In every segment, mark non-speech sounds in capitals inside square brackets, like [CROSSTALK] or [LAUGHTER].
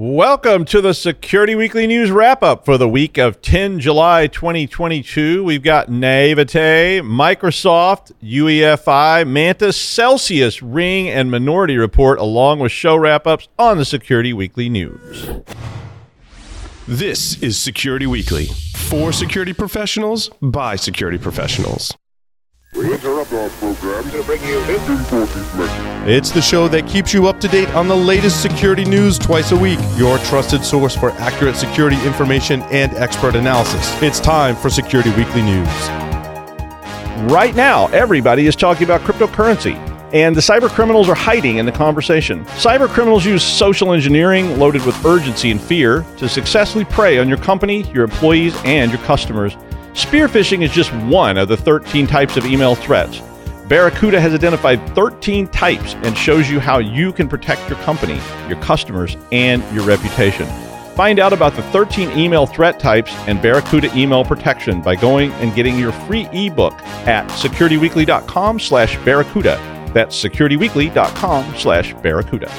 Welcome to the Security Weekly News wrap up for the week of 10 July 2022. We've got Navite, Microsoft, UEFI, Mantis, Celsius, Ring, and Minority Report, along with show wrap ups on the Security Weekly News. This is Security Weekly for security professionals by security professionals. We interrupt our program to bring you this important message. It's the show that keeps you up to date on the latest security news twice a week. Your trusted source for accurate security information and expert analysis. It's time for Security Weekly News. Right now, everybody is talking about cryptocurrency. And the cyber criminals are hiding in the conversation. Cyber criminals use social engineering loaded with urgency and fear to successfully prey on your company, your employees, and your customers. Spear phishing is just one of the 13 types of email threats. Barracuda has identified 13 types and shows you how you can protect your company, your customers, and your reputation. Find out about the 13 email threat types and Barracuda email protection by going and getting your free ebook at securityweekly.com slash barracuda. That's securityweekly.com slash barracuda.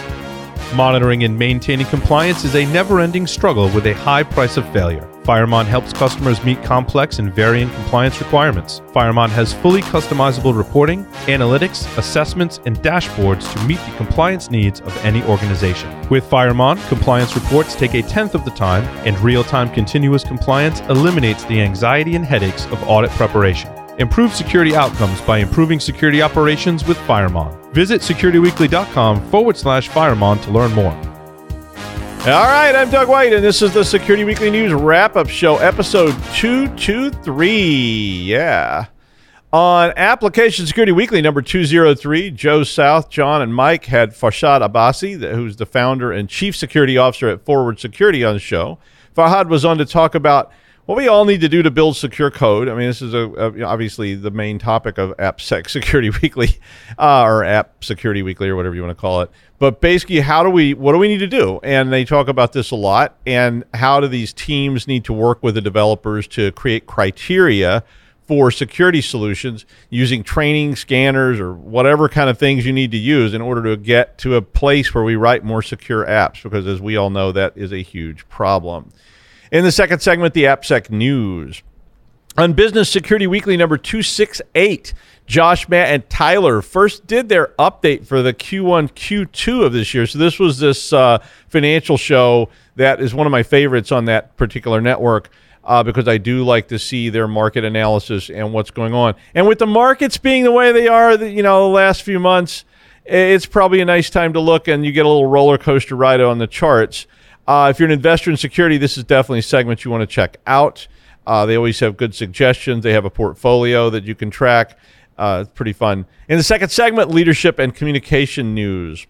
Monitoring and maintaining compliance is a never ending struggle with a high price of failure. Firemon helps customers meet complex and varying compliance requirements. Firemon has fully customizable reporting, analytics, assessments, and dashboards to meet the compliance needs of any organization. With Firemon, compliance reports take a tenth of the time, and real time continuous compliance eliminates the anxiety and headaches of audit preparation. Improve security outcomes by improving security operations with Firemon. Visit securityweekly.com forward slash Firemon to learn more. All right, I'm Doug White, and this is the Security Weekly News wrap up show, episode 223. Yeah. On Application Security Weekly number 203, Joe South, John, and Mike had Farshad Abbasi, who's the founder and chief security officer at Forward Security, on the show. Farhad was on to talk about what we all need to do to build secure code. I mean, this is a, a obviously the main topic of AppSec [LAUGHS] Security Weekly, uh, or App Security Weekly, or whatever you want to call it. But basically, how do we? What do we need to do? And they talk about this a lot. And how do these teams need to work with the developers to create criteria for security solutions using training scanners or whatever kind of things you need to use in order to get to a place where we write more secure apps because as we all know that is a huge problem in the second segment, the AppSec news. On Business Security Weekly number 268, Josh, Matt, and Tyler first did their update for the Q1, Q2 of this year. So this was this uh, financial show that is one of my favorites on that particular network. Uh, because I do like to see their market analysis and what's going on. And with the markets being the way they are, you know, the last few months, it's probably a nice time to look and you get a little roller coaster ride on the charts. Uh, if you're an investor in security, this is definitely a segment you want to check out. Uh, they always have good suggestions. They have a portfolio that you can track. Uh, it's pretty fun. In the second segment, leadership and communication news.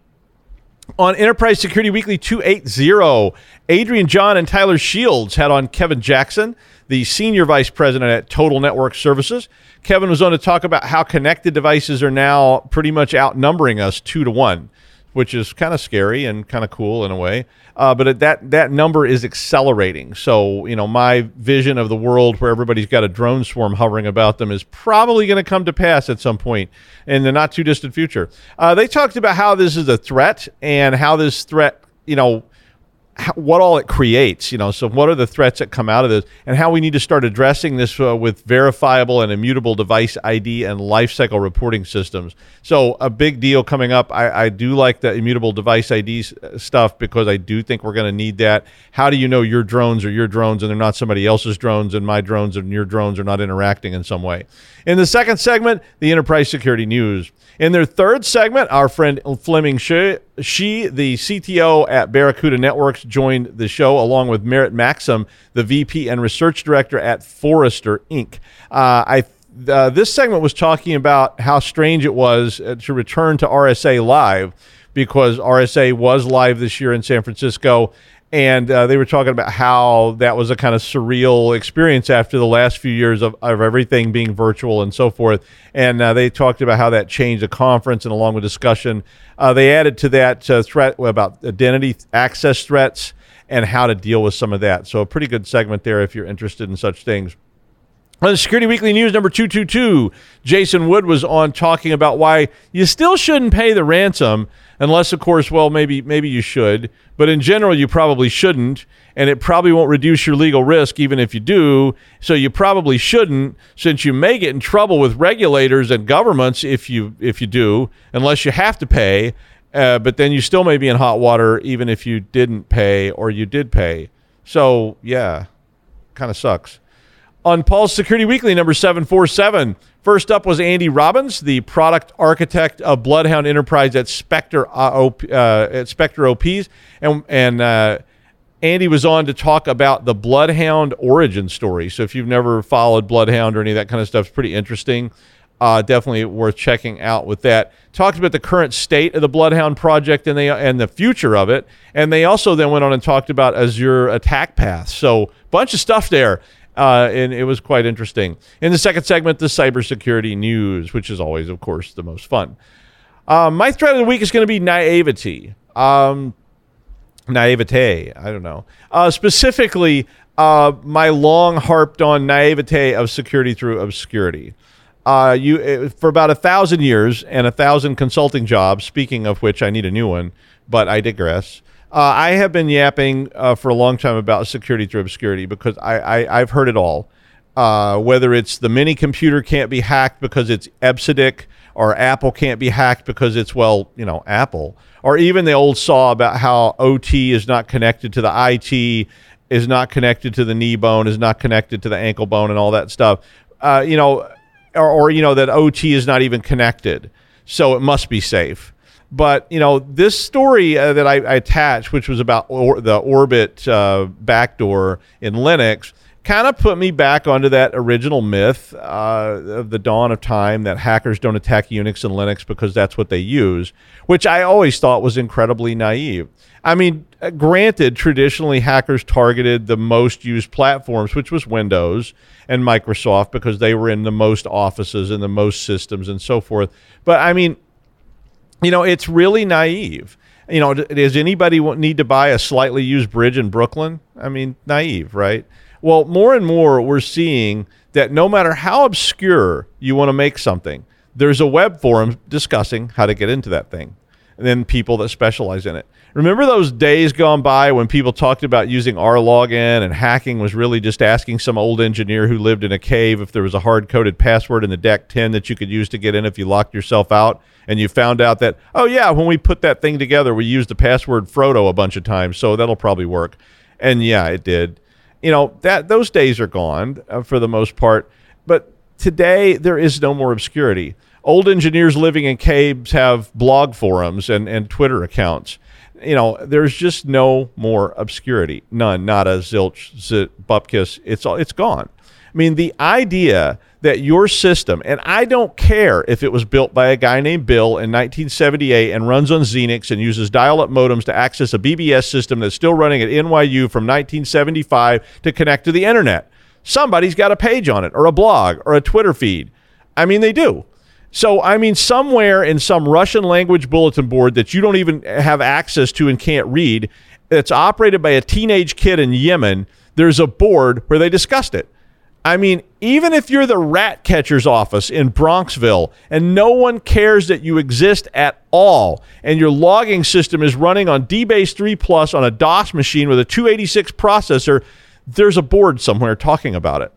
On Enterprise Security Weekly 280, Adrian John and Tyler Shields had on Kevin Jackson, the Senior Vice President at Total Network Services. Kevin was on to talk about how connected devices are now pretty much outnumbering us two to one which is kind of scary and kind of cool in a way. Uh, but that that number is accelerating. So you know, my vision of the world where everybody's got a drone swarm hovering about them is probably going to come to pass at some point in the not too distant future. Uh, they talked about how this is a threat and how this threat, you know, how, what all it creates, you know. So, what are the threats that come out of this, and how we need to start addressing this uh, with verifiable and immutable device ID and lifecycle reporting systems. So, a big deal coming up. I, I do like the immutable device ID uh, stuff because I do think we're going to need that. How do you know your drones are your drones and they're not somebody else's drones, and my drones and your drones are not interacting in some way? In the second segment, the enterprise security news. In their third segment, our friend Fleming Shi, she, the CTO at Barracuda Networks, joined the show along with Merritt Maxim, the VP and Research Director at Forrester Inc. Uh, I uh, this segment was talking about how strange it was uh, to return to RSA Live because RSA was live this year in San Francisco and uh, they were talking about how that was a kind of surreal experience after the last few years of, of everything being virtual and so forth. And uh, they talked about how that changed the conference, and along with discussion, uh, they added to that uh, threat about identity access threats and how to deal with some of that. So, a pretty good segment there if you're interested in such things. On the Security Weekly News number 222, Jason Wood was on talking about why you still shouldn't pay the ransom unless of course, well, maybe maybe you should, but in general you probably shouldn't and it probably won't reduce your legal risk even if you do. So you probably shouldn't since you may get in trouble with regulators and governments if you if you do unless you have to pay. Uh, but then you still may be in hot water even if you didn't pay or you did pay. So, yeah, kind of sucks on Paul's Security Weekly, number 747. First up was Andy Robbins, the product architect of Bloodhound Enterprise at Spectre, uh, at SpecterOps. And, and uh, Andy was on to talk about the Bloodhound origin story. So if you've never followed Bloodhound or any of that kind of stuff, it's pretty interesting. Uh, definitely worth checking out with that. Talked about the current state of the Bloodhound project and they and the future of it, and they also then went on and talked about Azure attack paths. So bunch of stuff there. Uh, and it was quite interesting. In the second segment, the cybersecurity news, which is always, of course, the most fun. Um, my threat of the week is going to be naivety. Um, naivete, I don't know. Uh, specifically, uh, my long harped on naivete of security through obscurity. Uh, you uh, for about a thousand years and a thousand consulting jobs. Speaking of which, I need a new one, but I digress. Uh, I have been yapping uh, for a long time about security through obscurity because I, I have heard it all. Uh, whether it's the mini computer can't be hacked because it's EBCDIC, or Apple can't be hacked because it's well, you know, Apple, or even the old saw about how OT is not connected to the IT, is not connected to the knee bone, is not connected to the ankle bone, and all that stuff. Uh, you know, or, or you know that OT is not even connected, so it must be safe. But you know, this story uh, that I, I, attached, which was about or, the Orbit uh, backdoor in Linux, kind of put me back onto that original myth uh, of the dawn of time that hackers don't attack Unix and Linux because that's what they use, which I always thought was incredibly naive. I mean, uh, granted, traditionally hackers targeted the most used platforms, which was Windows and Microsoft, because they were in the most offices and the most systems and so forth. But I mean, you know, it's really naive. You know, does anybody need to buy a slightly used bridge in Brooklyn? I mean, naive, right? Well, more and more we're seeing that no matter how obscure you want to make something, there's a web forum discussing how to get into that thing and then people that specialize in it. Remember those days gone by when people talked about using R login and hacking was really just asking some old engineer who lived in a cave if there was a hard coded password in the DEC 10 that you could use to get in if you locked yourself out? And you found out that, oh, yeah, when we put that thing together, we used the password Frodo a bunch of times, so that'll probably work. And yeah, it did. You know, that those days are gone uh, for the most part. But today, there is no more obscurity old engineers living in caves have blog forums and, and Twitter accounts. You know, there's just no more obscurity. None. Not a zilch, zit, bupkis. It's all. It's gone. I mean, the idea that your system, and I don't care if it was built by a guy named Bill in 1978 and runs on Xenix and uses dial up modems to access a BBS system that's still running at NYU from 1975 to connect to the internet. Somebody's got a page on it, or a blog, or a Twitter feed. I mean, they do. So, I mean, somewhere in some Russian language bulletin board that you don't even have access to and can't read, that's operated by a teenage kid in Yemen, there's a board where they discussed it. I mean, even if you're the rat catcher's office in Bronxville and no one cares that you exist at all, and your logging system is running on DBase 3 Plus on a DOS machine with a 286 processor, there's a board somewhere talking about it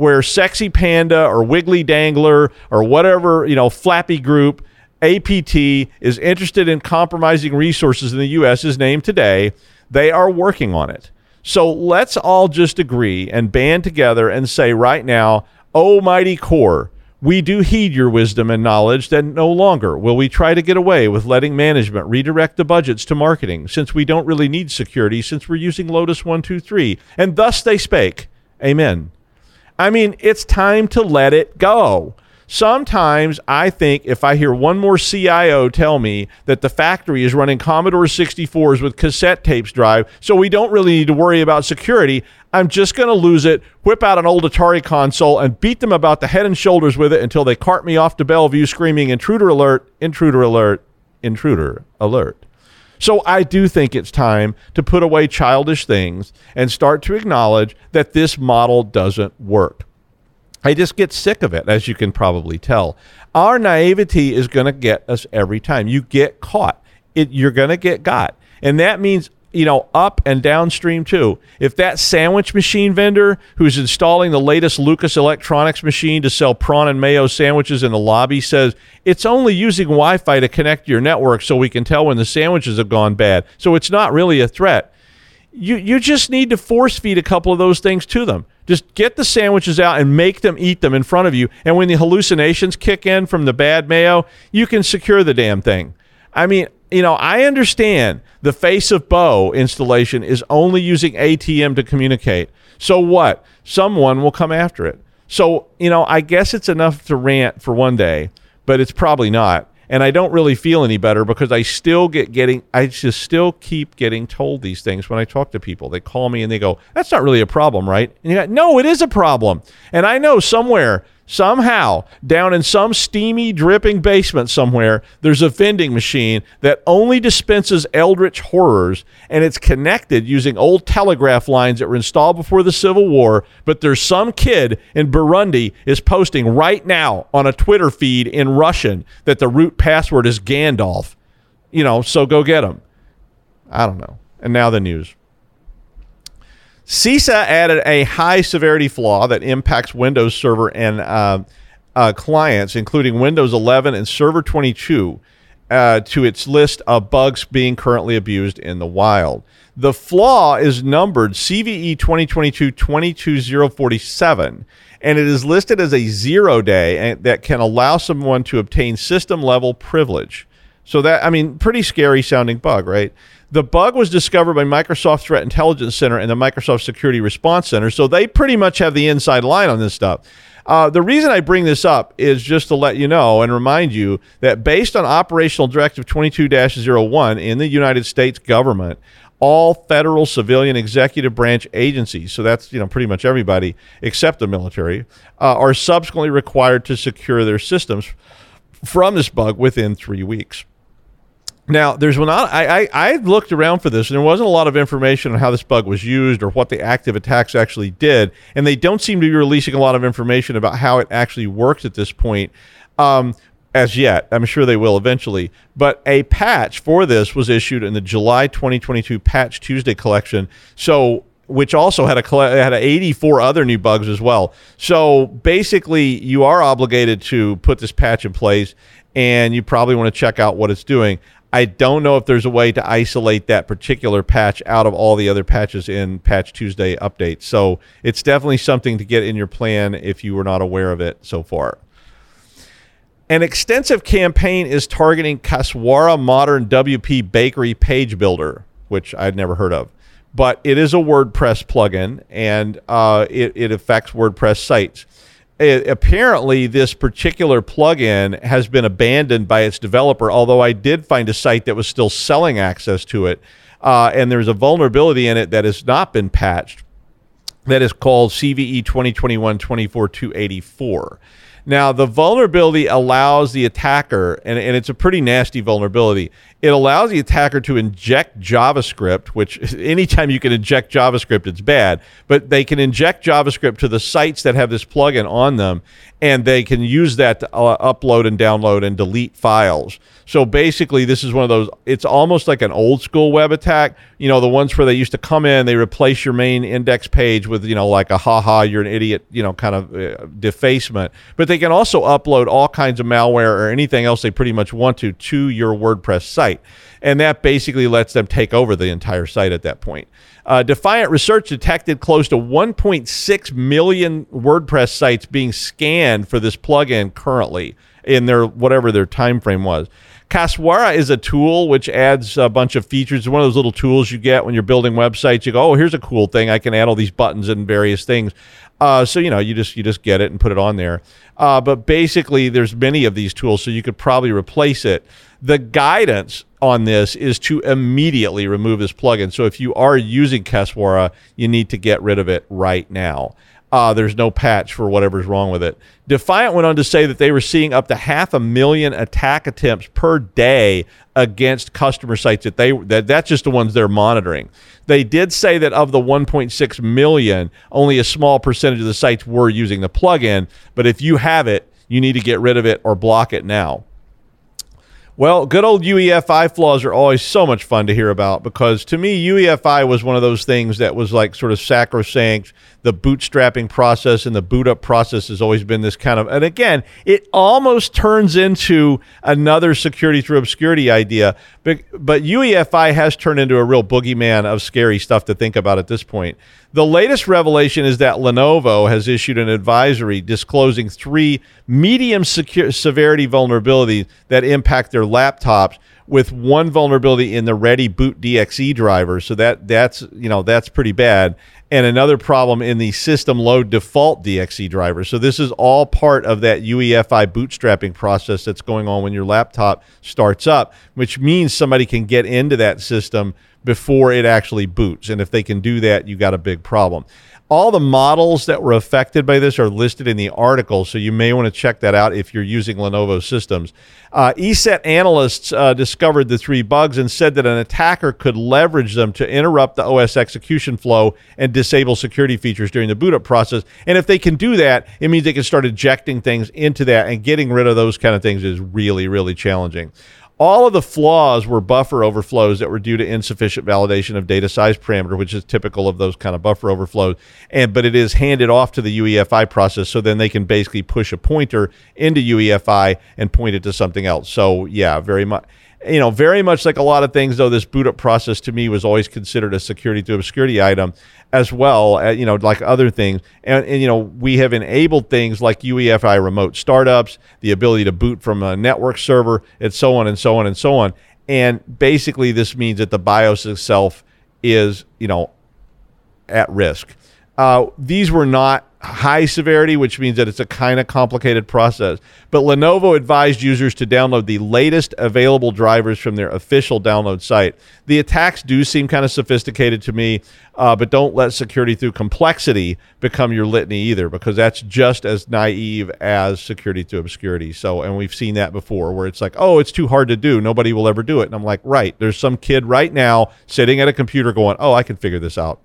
where Sexy Panda or Wiggly Dangler or whatever, you know, Flappy Group, APT is interested in compromising resources in the U.S. is named today. They are working on it. So let's all just agree and band together and say right now, oh mighty core, we do heed your wisdom and knowledge, then no longer will we try to get away with letting management redirect the budgets to marketing, since we don't really need security, since we're using Lotus 123. And thus they spake. Amen. I mean, it's time to let it go. Sometimes I think if I hear one more CIO tell me that the factory is running Commodore 64s with cassette tapes drive, so we don't really need to worry about security, I'm just going to lose it, whip out an old Atari console, and beat them about the head and shoulders with it until they cart me off to Bellevue screaming, Intruder alert, intruder alert, intruder alert. So I do think it's time to put away childish things and start to acknowledge that this model doesn't work. I just get sick of it, as you can probably tell. Our naivety is going to get us every time. You get caught, it, you're going to get got. And that means, you know, up and downstream too. If that sandwich machine vendor who's installing the latest Lucas Electronics machine to sell prawn and mayo sandwiches in the lobby says it's only using Wi Fi to connect to your network so we can tell when the sandwiches have gone bad. So it's not really a threat you you just need to force feed a couple of those things to them. Just get the sandwiches out and make them eat them in front of you. And when the hallucinations kick in from the bad mayo, you can secure the damn thing. I mean, you know, I understand the face of Bo installation is only using ATM to communicate. So what? Someone will come after it. So, you know, I guess it's enough to rant for one day, but it's probably not and I don't really feel any better because I still get getting I just still keep getting told these things when I talk to people. They call me and they go, "That's not really a problem, right?" And you go, "No, it is a problem." And I know somewhere somehow down in some steamy dripping basement somewhere there's a vending machine that only dispenses eldritch horrors and it's connected using old telegraph lines that were installed before the civil war but there's some kid in burundi is posting right now on a twitter feed in russian that the root password is gandalf. You know so go get him. i don't know. And now the news CISA added a high severity flaw that impacts Windows Server and uh, uh, clients, including Windows 11 and Server 22, uh, to its list of bugs being currently abused in the wild. The flaw is numbered CVE 2022 22047, and it is listed as a zero day that can allow someone to obtain system level privilege. So that I mean, pretty scary sounding bug, right? The bug was discovered by Microsoft Threat Intelligence Center and the Microsoft Security Response Center, so they pretty much have the inside line on this stuff. Uh, the reason I bring this up is just to let you know and remind you that based on Operational Directive 22 01 in the United States government, all federal civilian executive branch agencies, so that's you know pretty much everybody except the military, uh, are subsequently required to secure their systems from this bug within three weeks. Now, there's one. I, I I looked around for this, and there wasn't a lot of information on how this bug was used or what the active attacks actually did, and they don't seem to be releasing a lot of information about how it actually works at this point. Um, as yet, I'm sure they will eventually. But a patch for this was issued in the July 2022 Patch Tuesday collection. So which also had a had 84 other new bugs as well. So basically, you are obligated to put this patch in place, and you probably want to check out what it's doing. I don't know if there's a way to isolate that particular patch out of all the other patches in Patch Tuesday update. So it's definitely something to get in your plan if you were not aware of it so far. An extensive campaign is targeting Kaswara Modern WP Bakery Page Builder, which I'd never heard of. But it is a WordPress plugin and uh, it, it affects WordPress sites it, apparently this particular plugin has been abandoned by its developer although i did find a site that was still selling access to it uh, and there's a vulnerability in it that has not been patched. That is called cve 2021 24284 now the vulnerability allows the attacker and, and it's a pretty nasty vulnerability it allows the attacker to inject JavaScript, which [LAUGHS] anytime you can inject JavaScript, it's bad. But they can inject JavaScript to the sites that have this plugin on them, and they can use that to uh, upload and download and delete files. So basically, this is one of those. It's almost like an old school web attack. You know, the ones where they used to come in, they replace your main index page with you know like a haha, you're an idiot, you know, kind of uh, defacement. But they can also upload all kinds of malware or anything else they pretty much want to to your WordPress site, and that basically lets them take over the entire site at that point. Uh, Defiant Research detected close to 1.6 million WordPress sites being scanned for this plugin currently in their whatever their time frame was. Kaswara is a tool which adds a bunch of features. It's one of those little tools you get when you're building websites. You go, oh, here's a cool thing. I can add all these buttons and various things. Uh, so you know, you just you just get it and put it on there. Uh, but basically, there's many of these tools, so you could probably replace it. The guidance on this is to immediately remove this plugin. So if you are using Kaswara, you need to get rid of it right now. Uh, there's no patch for whatever's wrong with it. Defiant went on to say that they were seeing up to half a million attack attempts per day against customer sites that they that that's just the ones they're monitoring. They did say that of the 1.6 million, only a small percentage of the sites were using the plugin, but if you have it, you need to get rid of it or block it now. Well, good old UEFI flaws are always so much fun to hear about because to me, UEFI was one of those things that was like sort of sacrosanct. The bootstrapping process and the boot up process has always been this kind of, and again, it almost turns into another security through obscurity idea. But, but UEFI has turned into a real boogeyman of scary stuff to think about at this point. The latest revelation is that Lenovo has issued an advisory disclosing three medium secu- severity vulnerabilities that impact their laptops with one vulnerability in the Ready Boot DXE driver. So that that's you know that's pretty bad. And another problem in the system load default DXE driver. So this is all part of that UEFI bootstrapping process that's going on when your laptop starts up, which means somebody can get into that system before it actually boots. And if they can do that, you got a big problem. All the models that were affected by this are listed in the article, so you may want to check that out if you're using Lenovo systems. Uh, ESET analysts uh, discovered the three bugs and said that an attacker could leverage them to interrupt the OS execution flow and disable security features during the boot up process. And if they can do that, it means they can start ejecting things into that, and getting rid of those kind of things is really, really challenging. All of the flaws were buffer overflows that were due to insufficient validation of data size parameter, which is typical of those kind of buffer overflows. And but it is handed off to the UEFI process, so then they can basically push a pointer into UEFI and point it to something else. So yeah, very much you know, very much like a lot of things, though, this boot up process to me was always considered a security to obscurity item as well, uh, you know, like other things. And, and, you know, we have enabled things like UEFI remote startups, the ability to boot from a network server, and so on and so on and so on. And basically, this means that the BIOS itself is, you know, at risk. Uh, these were not high severity, which means that it's a kind of complicated process. But Lenovo advised users to download the latest available drivers from their official download site. The attacks do seem kind of sophisticated to me, uh, but don't let security through complexity become your litany either, because that's just as naive as security through obscurity. So, and we've seen that before where it's like, oh, it's too hard to do. Nobody will ever do it. And I'm like, right. There's some kid right now sitting at a computer going, oh, I can figure this out.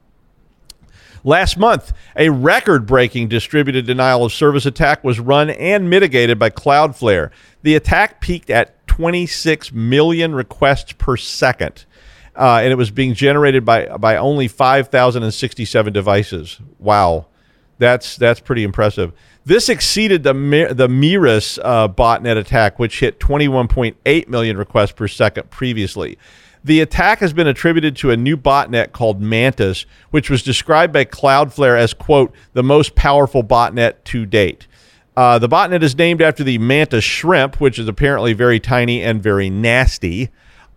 Last month, a record breaking distributed denial of service attack was run and mitigated by Cloudflare. The attack peaked at 26 million requests per second. Uh, and it was being generated by by only 5,067 devices. Wow, that's that's pretty impressive. This exceeded the the Meris uh, botnet attack, which hit 21.8 million requests per second previously. The attack has been attributed to a new botnet called Mantis, which was described by Cloudflare as, quote, the most powerful botnet to date. Uh, the botnet is named after the mantis shrimp, which is apparently very tiny and very nasty.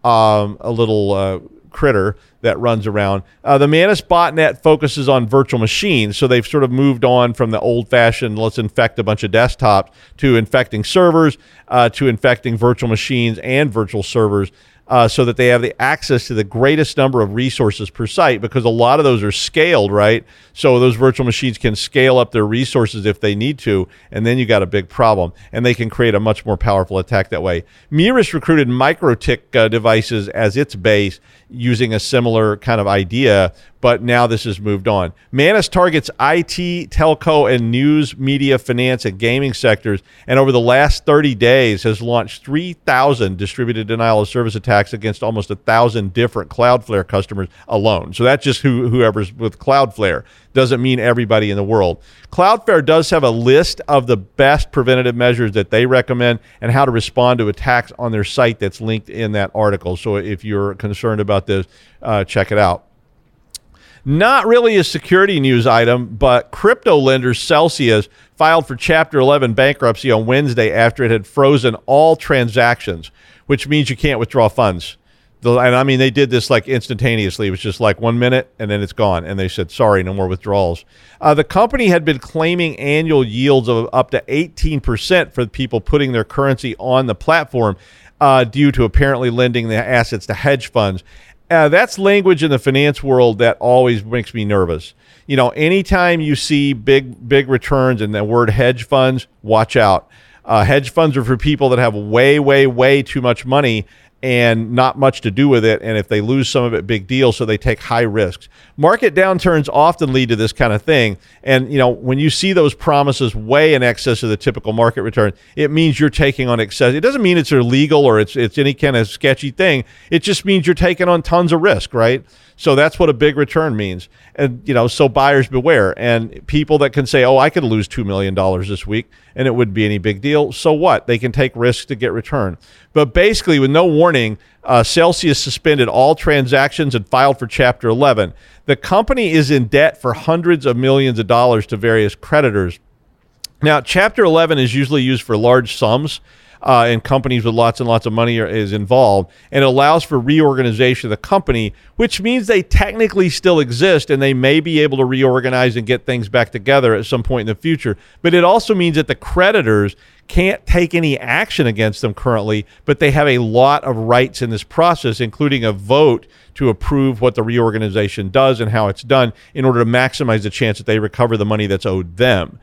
Um, a little uh, critter that runs around. Uh, the Mantis botnet focuses on virtual machines, so they've sort of moved on from the old-fashioned let's infect a bunch of desktops to infecting servers, uh, to infecting virtual machines and virtual servers uh, so that they have the access to the greatest number of resources per site because a lot of those are scaled, right? So those virtual machines can scale up their resources if they need to, and then you got a big problem. And they can create a much more powerful attack that way. Meris recruited MikroTik uh, devices as its base using a similar kind of idea, but now this has moved on. Mantis targets IT, telco, and news, media, finance, and gaming sectors, and over the last 30 days has launched 3,000 distributed denial of service attacks against almost a thousand different Cloudflare customers alone. So that's just who, whoever's with Cloudflare. Doesn't mean everybody in the world. Cloudflare does have a list of the best preventative measures that they recommend and how to respond to attacks on their site that's linked in that article. So if you're concerned about this, uh, check it out. Not really a security news item, but crypto lender Celsius filed for Chapter 11 bankruptcy on Wednesday after it had frozen all transactions, which means you can't withdraw funds. and I mean, they did this like instantaneously. It was just like one minute and then it's gone. And they said, sorry, no more withdrawals. Uh, the company had been claiming annual yields of up to 18% for people putting their currency on the platform uh, due to apparently lending the assets to hedge funds uh, that's language in the finance world that always makes me nervous. You know, anytime you see big big returns and the word hedge funds, watch out. Uh, hedge funds are for people that have way, way, way too much money and not much to do with it. And if they lose some of it, big deal. So they take high risks. Market downturns often lead to this kind of thing. And, you know, when you see those promises way in excess of the typical market return, it means you're taking on excess. It doesn't mean it's illegal or it's, it's any kind of sketchy thing. It just means you're taking on tons of risk, right? So that's what a big return means. And, you know, so buyers beware. And people that can say, oh, I could lose $2 million this week and it wouldn't be any big deal. So what? They can take risks to get return. But basically, with no warning, uh, Celsius suspended all transactions and filed for Chapter 11. The company is in debt for hundreds of millions of dollars to various creditors. Now, Chapter 11 is usually used for large sums uh, and companies with lots and lots of money are, is involved, and it allows for reorganization of the company, which means they technically still exist and they may be able to reorganize and get things back together at some point in the future. But it also means that the creditors can't take any action against them currently, but they have a lot of rights in this process, including a vote to approve what the reorganization does and how it's done in order to maximize the chance that they recover the money that's owed them,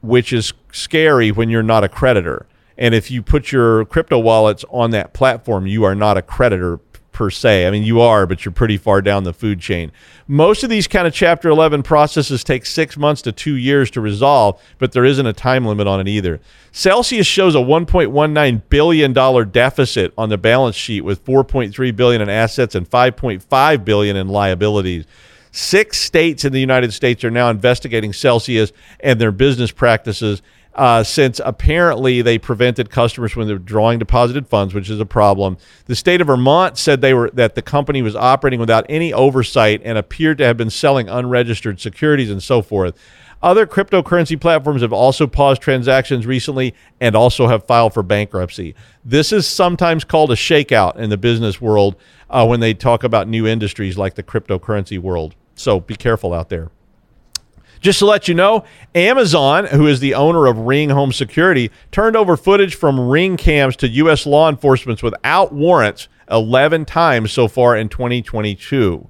which is scary when you're not a creditor. And if you put your crypto wallets on that platform, you are not a creditor per se. I mean, you are, but you're pretty far down the food chain. Most of these kind of Chapter 11 processes take six months to two years to resolve, but there isn't a time limit on it either. Celsius shows a 1.19 billion dollar deficit on the balance sheet with 4.3 billion in assets and 5.5 billion in liabilities. Six states in the United States are now investigating Celsius and their business practices uh, since apparently they prevented customers when they're drawing deposited funds, which is a problem. The state of Vermont said they were that the company was operating without any oversight and appeared to have been selling unregistered securities and so forth. Other cryptocurrency platforms have also paused transactions recently and also have filed for bankruptcy. This is sometimes called a shakeout in the business world uh, when they talk about new industries like the cryptocurrency world. So be careful out there. Just to let you know, Amazon, who is the owner of Ring Home Security, turned over footage from Ring cams to U.S. law enforcement without warrants 11 times so far in 2022.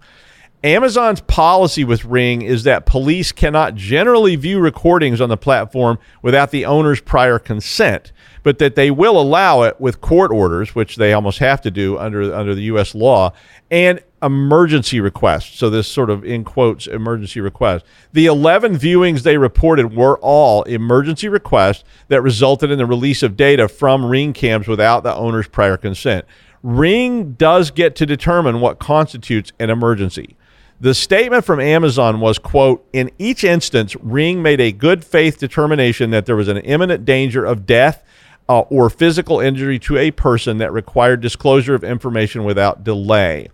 Amazon's policy with Ring is that police cannot generally view recordings on the platform without the owner's prior consent, but that they will allow it with court orders, which they almost have to do under under the U.S. law, and emergency requests. So this sort of in quotes emergency request. The 11 viewings they reported were all emergency requests that resulted in the release of data from Ring cams without the owner's prior consent. Ring does get to determine what constitutes an emergency. The statement from Amazon was, quote, in each instance, Ring made a good faith determination that there was an imminent danger of death uh, or physical injury to a person that required disclosure of information without delay.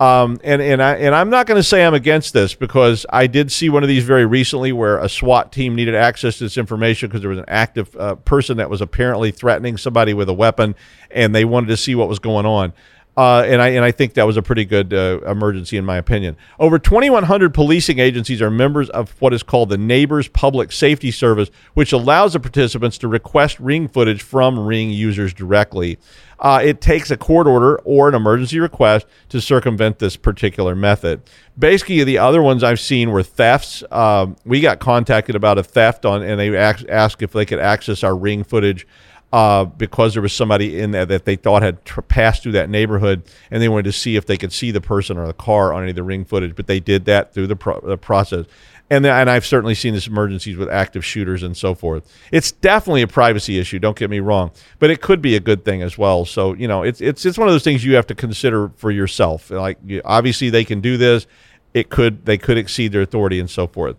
Um, and and I and I'm not going to say I'm against this because I did see one of these very recently where a SWAT team needed access to this information because there was an active uh, person that was apparently threatening somebody with a weapon, and they wanted to see what was going on. Uh, and I and I think that was a pretty good uh, emergency in my opinion. Over 2,100 policing agencies are members of what is called the Neighbors Public Safety Service, which allows the participants to request Ring footage from Ring users directly. Uh, it takes a court order or an emergency request to circumvent this particular method. Basically, the other ones I've seen were thefts. Um, we got contacted about a theft on, and they asked if they could access our Ring footage uh, because there was somebody in there that they thought had tr- passed through that neighborhood, and they wanted to see if they could see the person or the car on any of the ring footage. But they did that through the, pro- the process, and and I've certainly seen this emergencies with active shooters and so forth. It's definitely a privacy issue. Don't get me wrong, but it could be a good thing as well. So you know, it's it's it's one of those things you have to consider for yourself. Like you, obviously they can do this. It could they could exceed their authority and so forth.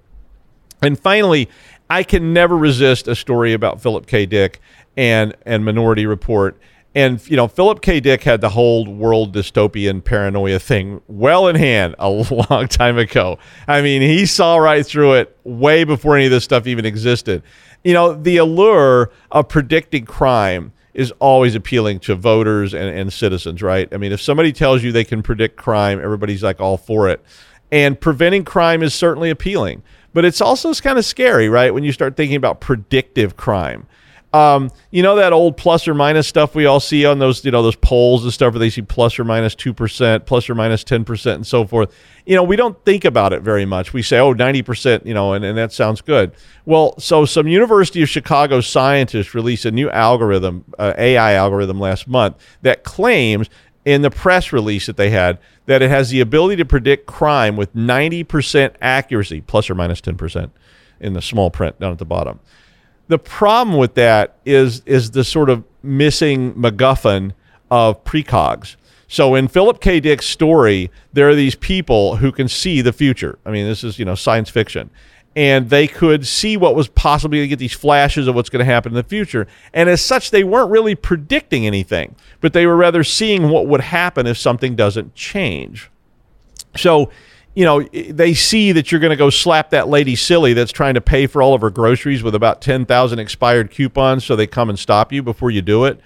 And finally, I can never resist a story about Philip K. Dick and and Minority Report. And you know, Philip K. Dick had the whole world dystopian paranoia thing well in hand a [LAUGHS] long time ago. I mean, he saw right through it way before any of this stuff even existed. You know, the allure of predicting crime is always appealing to voters and, and citizens, right? I mean, if somebody tells you they can predict crime, everybody's like all for it. And preventing crime is certainly appealing, but it's also kind of scary, right? When you start thinking about predictive crime Um, you know that old plus or minus stuff we all see on those, you know, those polls and stuff where they see plus or minus 2%, plus or minus 10% and so forth. You know, we don't think about it very much. We say, oh, 90%, you know, and, and that sounds good. Well, so some University of Chicago scientists released a new algorithm, uh, AI algorithm last month that claims in the press release that they had that it has the ability to predict crime with 90% accuracy, plus or minus 10% in the small print down at the bottom. The problem with that is is the sort of missing MacGuffin of precogs. So in Philip K. Dick's story, there are these people who can see the future. I mean, this is you know science fiction, and they could see what was possibly going to get these flashes of what's going to happen in the future. And as such, they weren't really predicting anything, but they were rather seeing what would happen if something doesn't change. So you know, they see that you're going to go slap that lady silly that's trying to pay for all of her groceries with about 10,000 expired coupons so they come and stop you before you do it.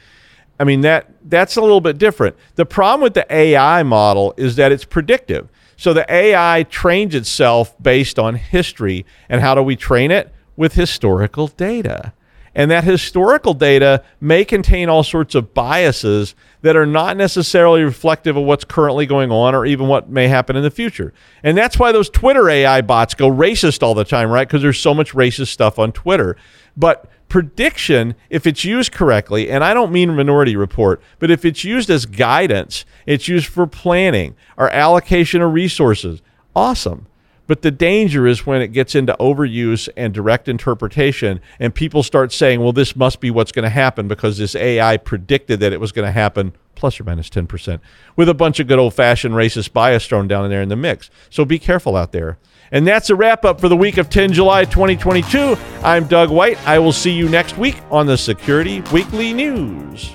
I mean that that's a little bit different. The problem with the AI model is that it's predictive. So the AI trains itself based on history and how do we train it with historical data? And that historical data may contain all sorts of biases that are not necessarily reflective of what's currently going on or even what may happen in the future. And that's why those Twitter AI bots go racist all the time, right? Because there's so much racist stuff on Twitter. But prediction, if it's used correctly, and I don't mean Minority Report, but if it's used as guidance, it's used for planning or allocation of resources, awesome. But the danger is when it gets into overuse and direct interpretation, and people start saying, well, this must be what's going to happen because this AI predicted that it was going to happen, plus or minus 10%, with a bunch of good old fashioned racist bias thrown down in there in the mix. So be careful out there. And that's a wrap up for the week of 10 July 2022. I'm Doug White. I will see you next week on the Security Weekly News.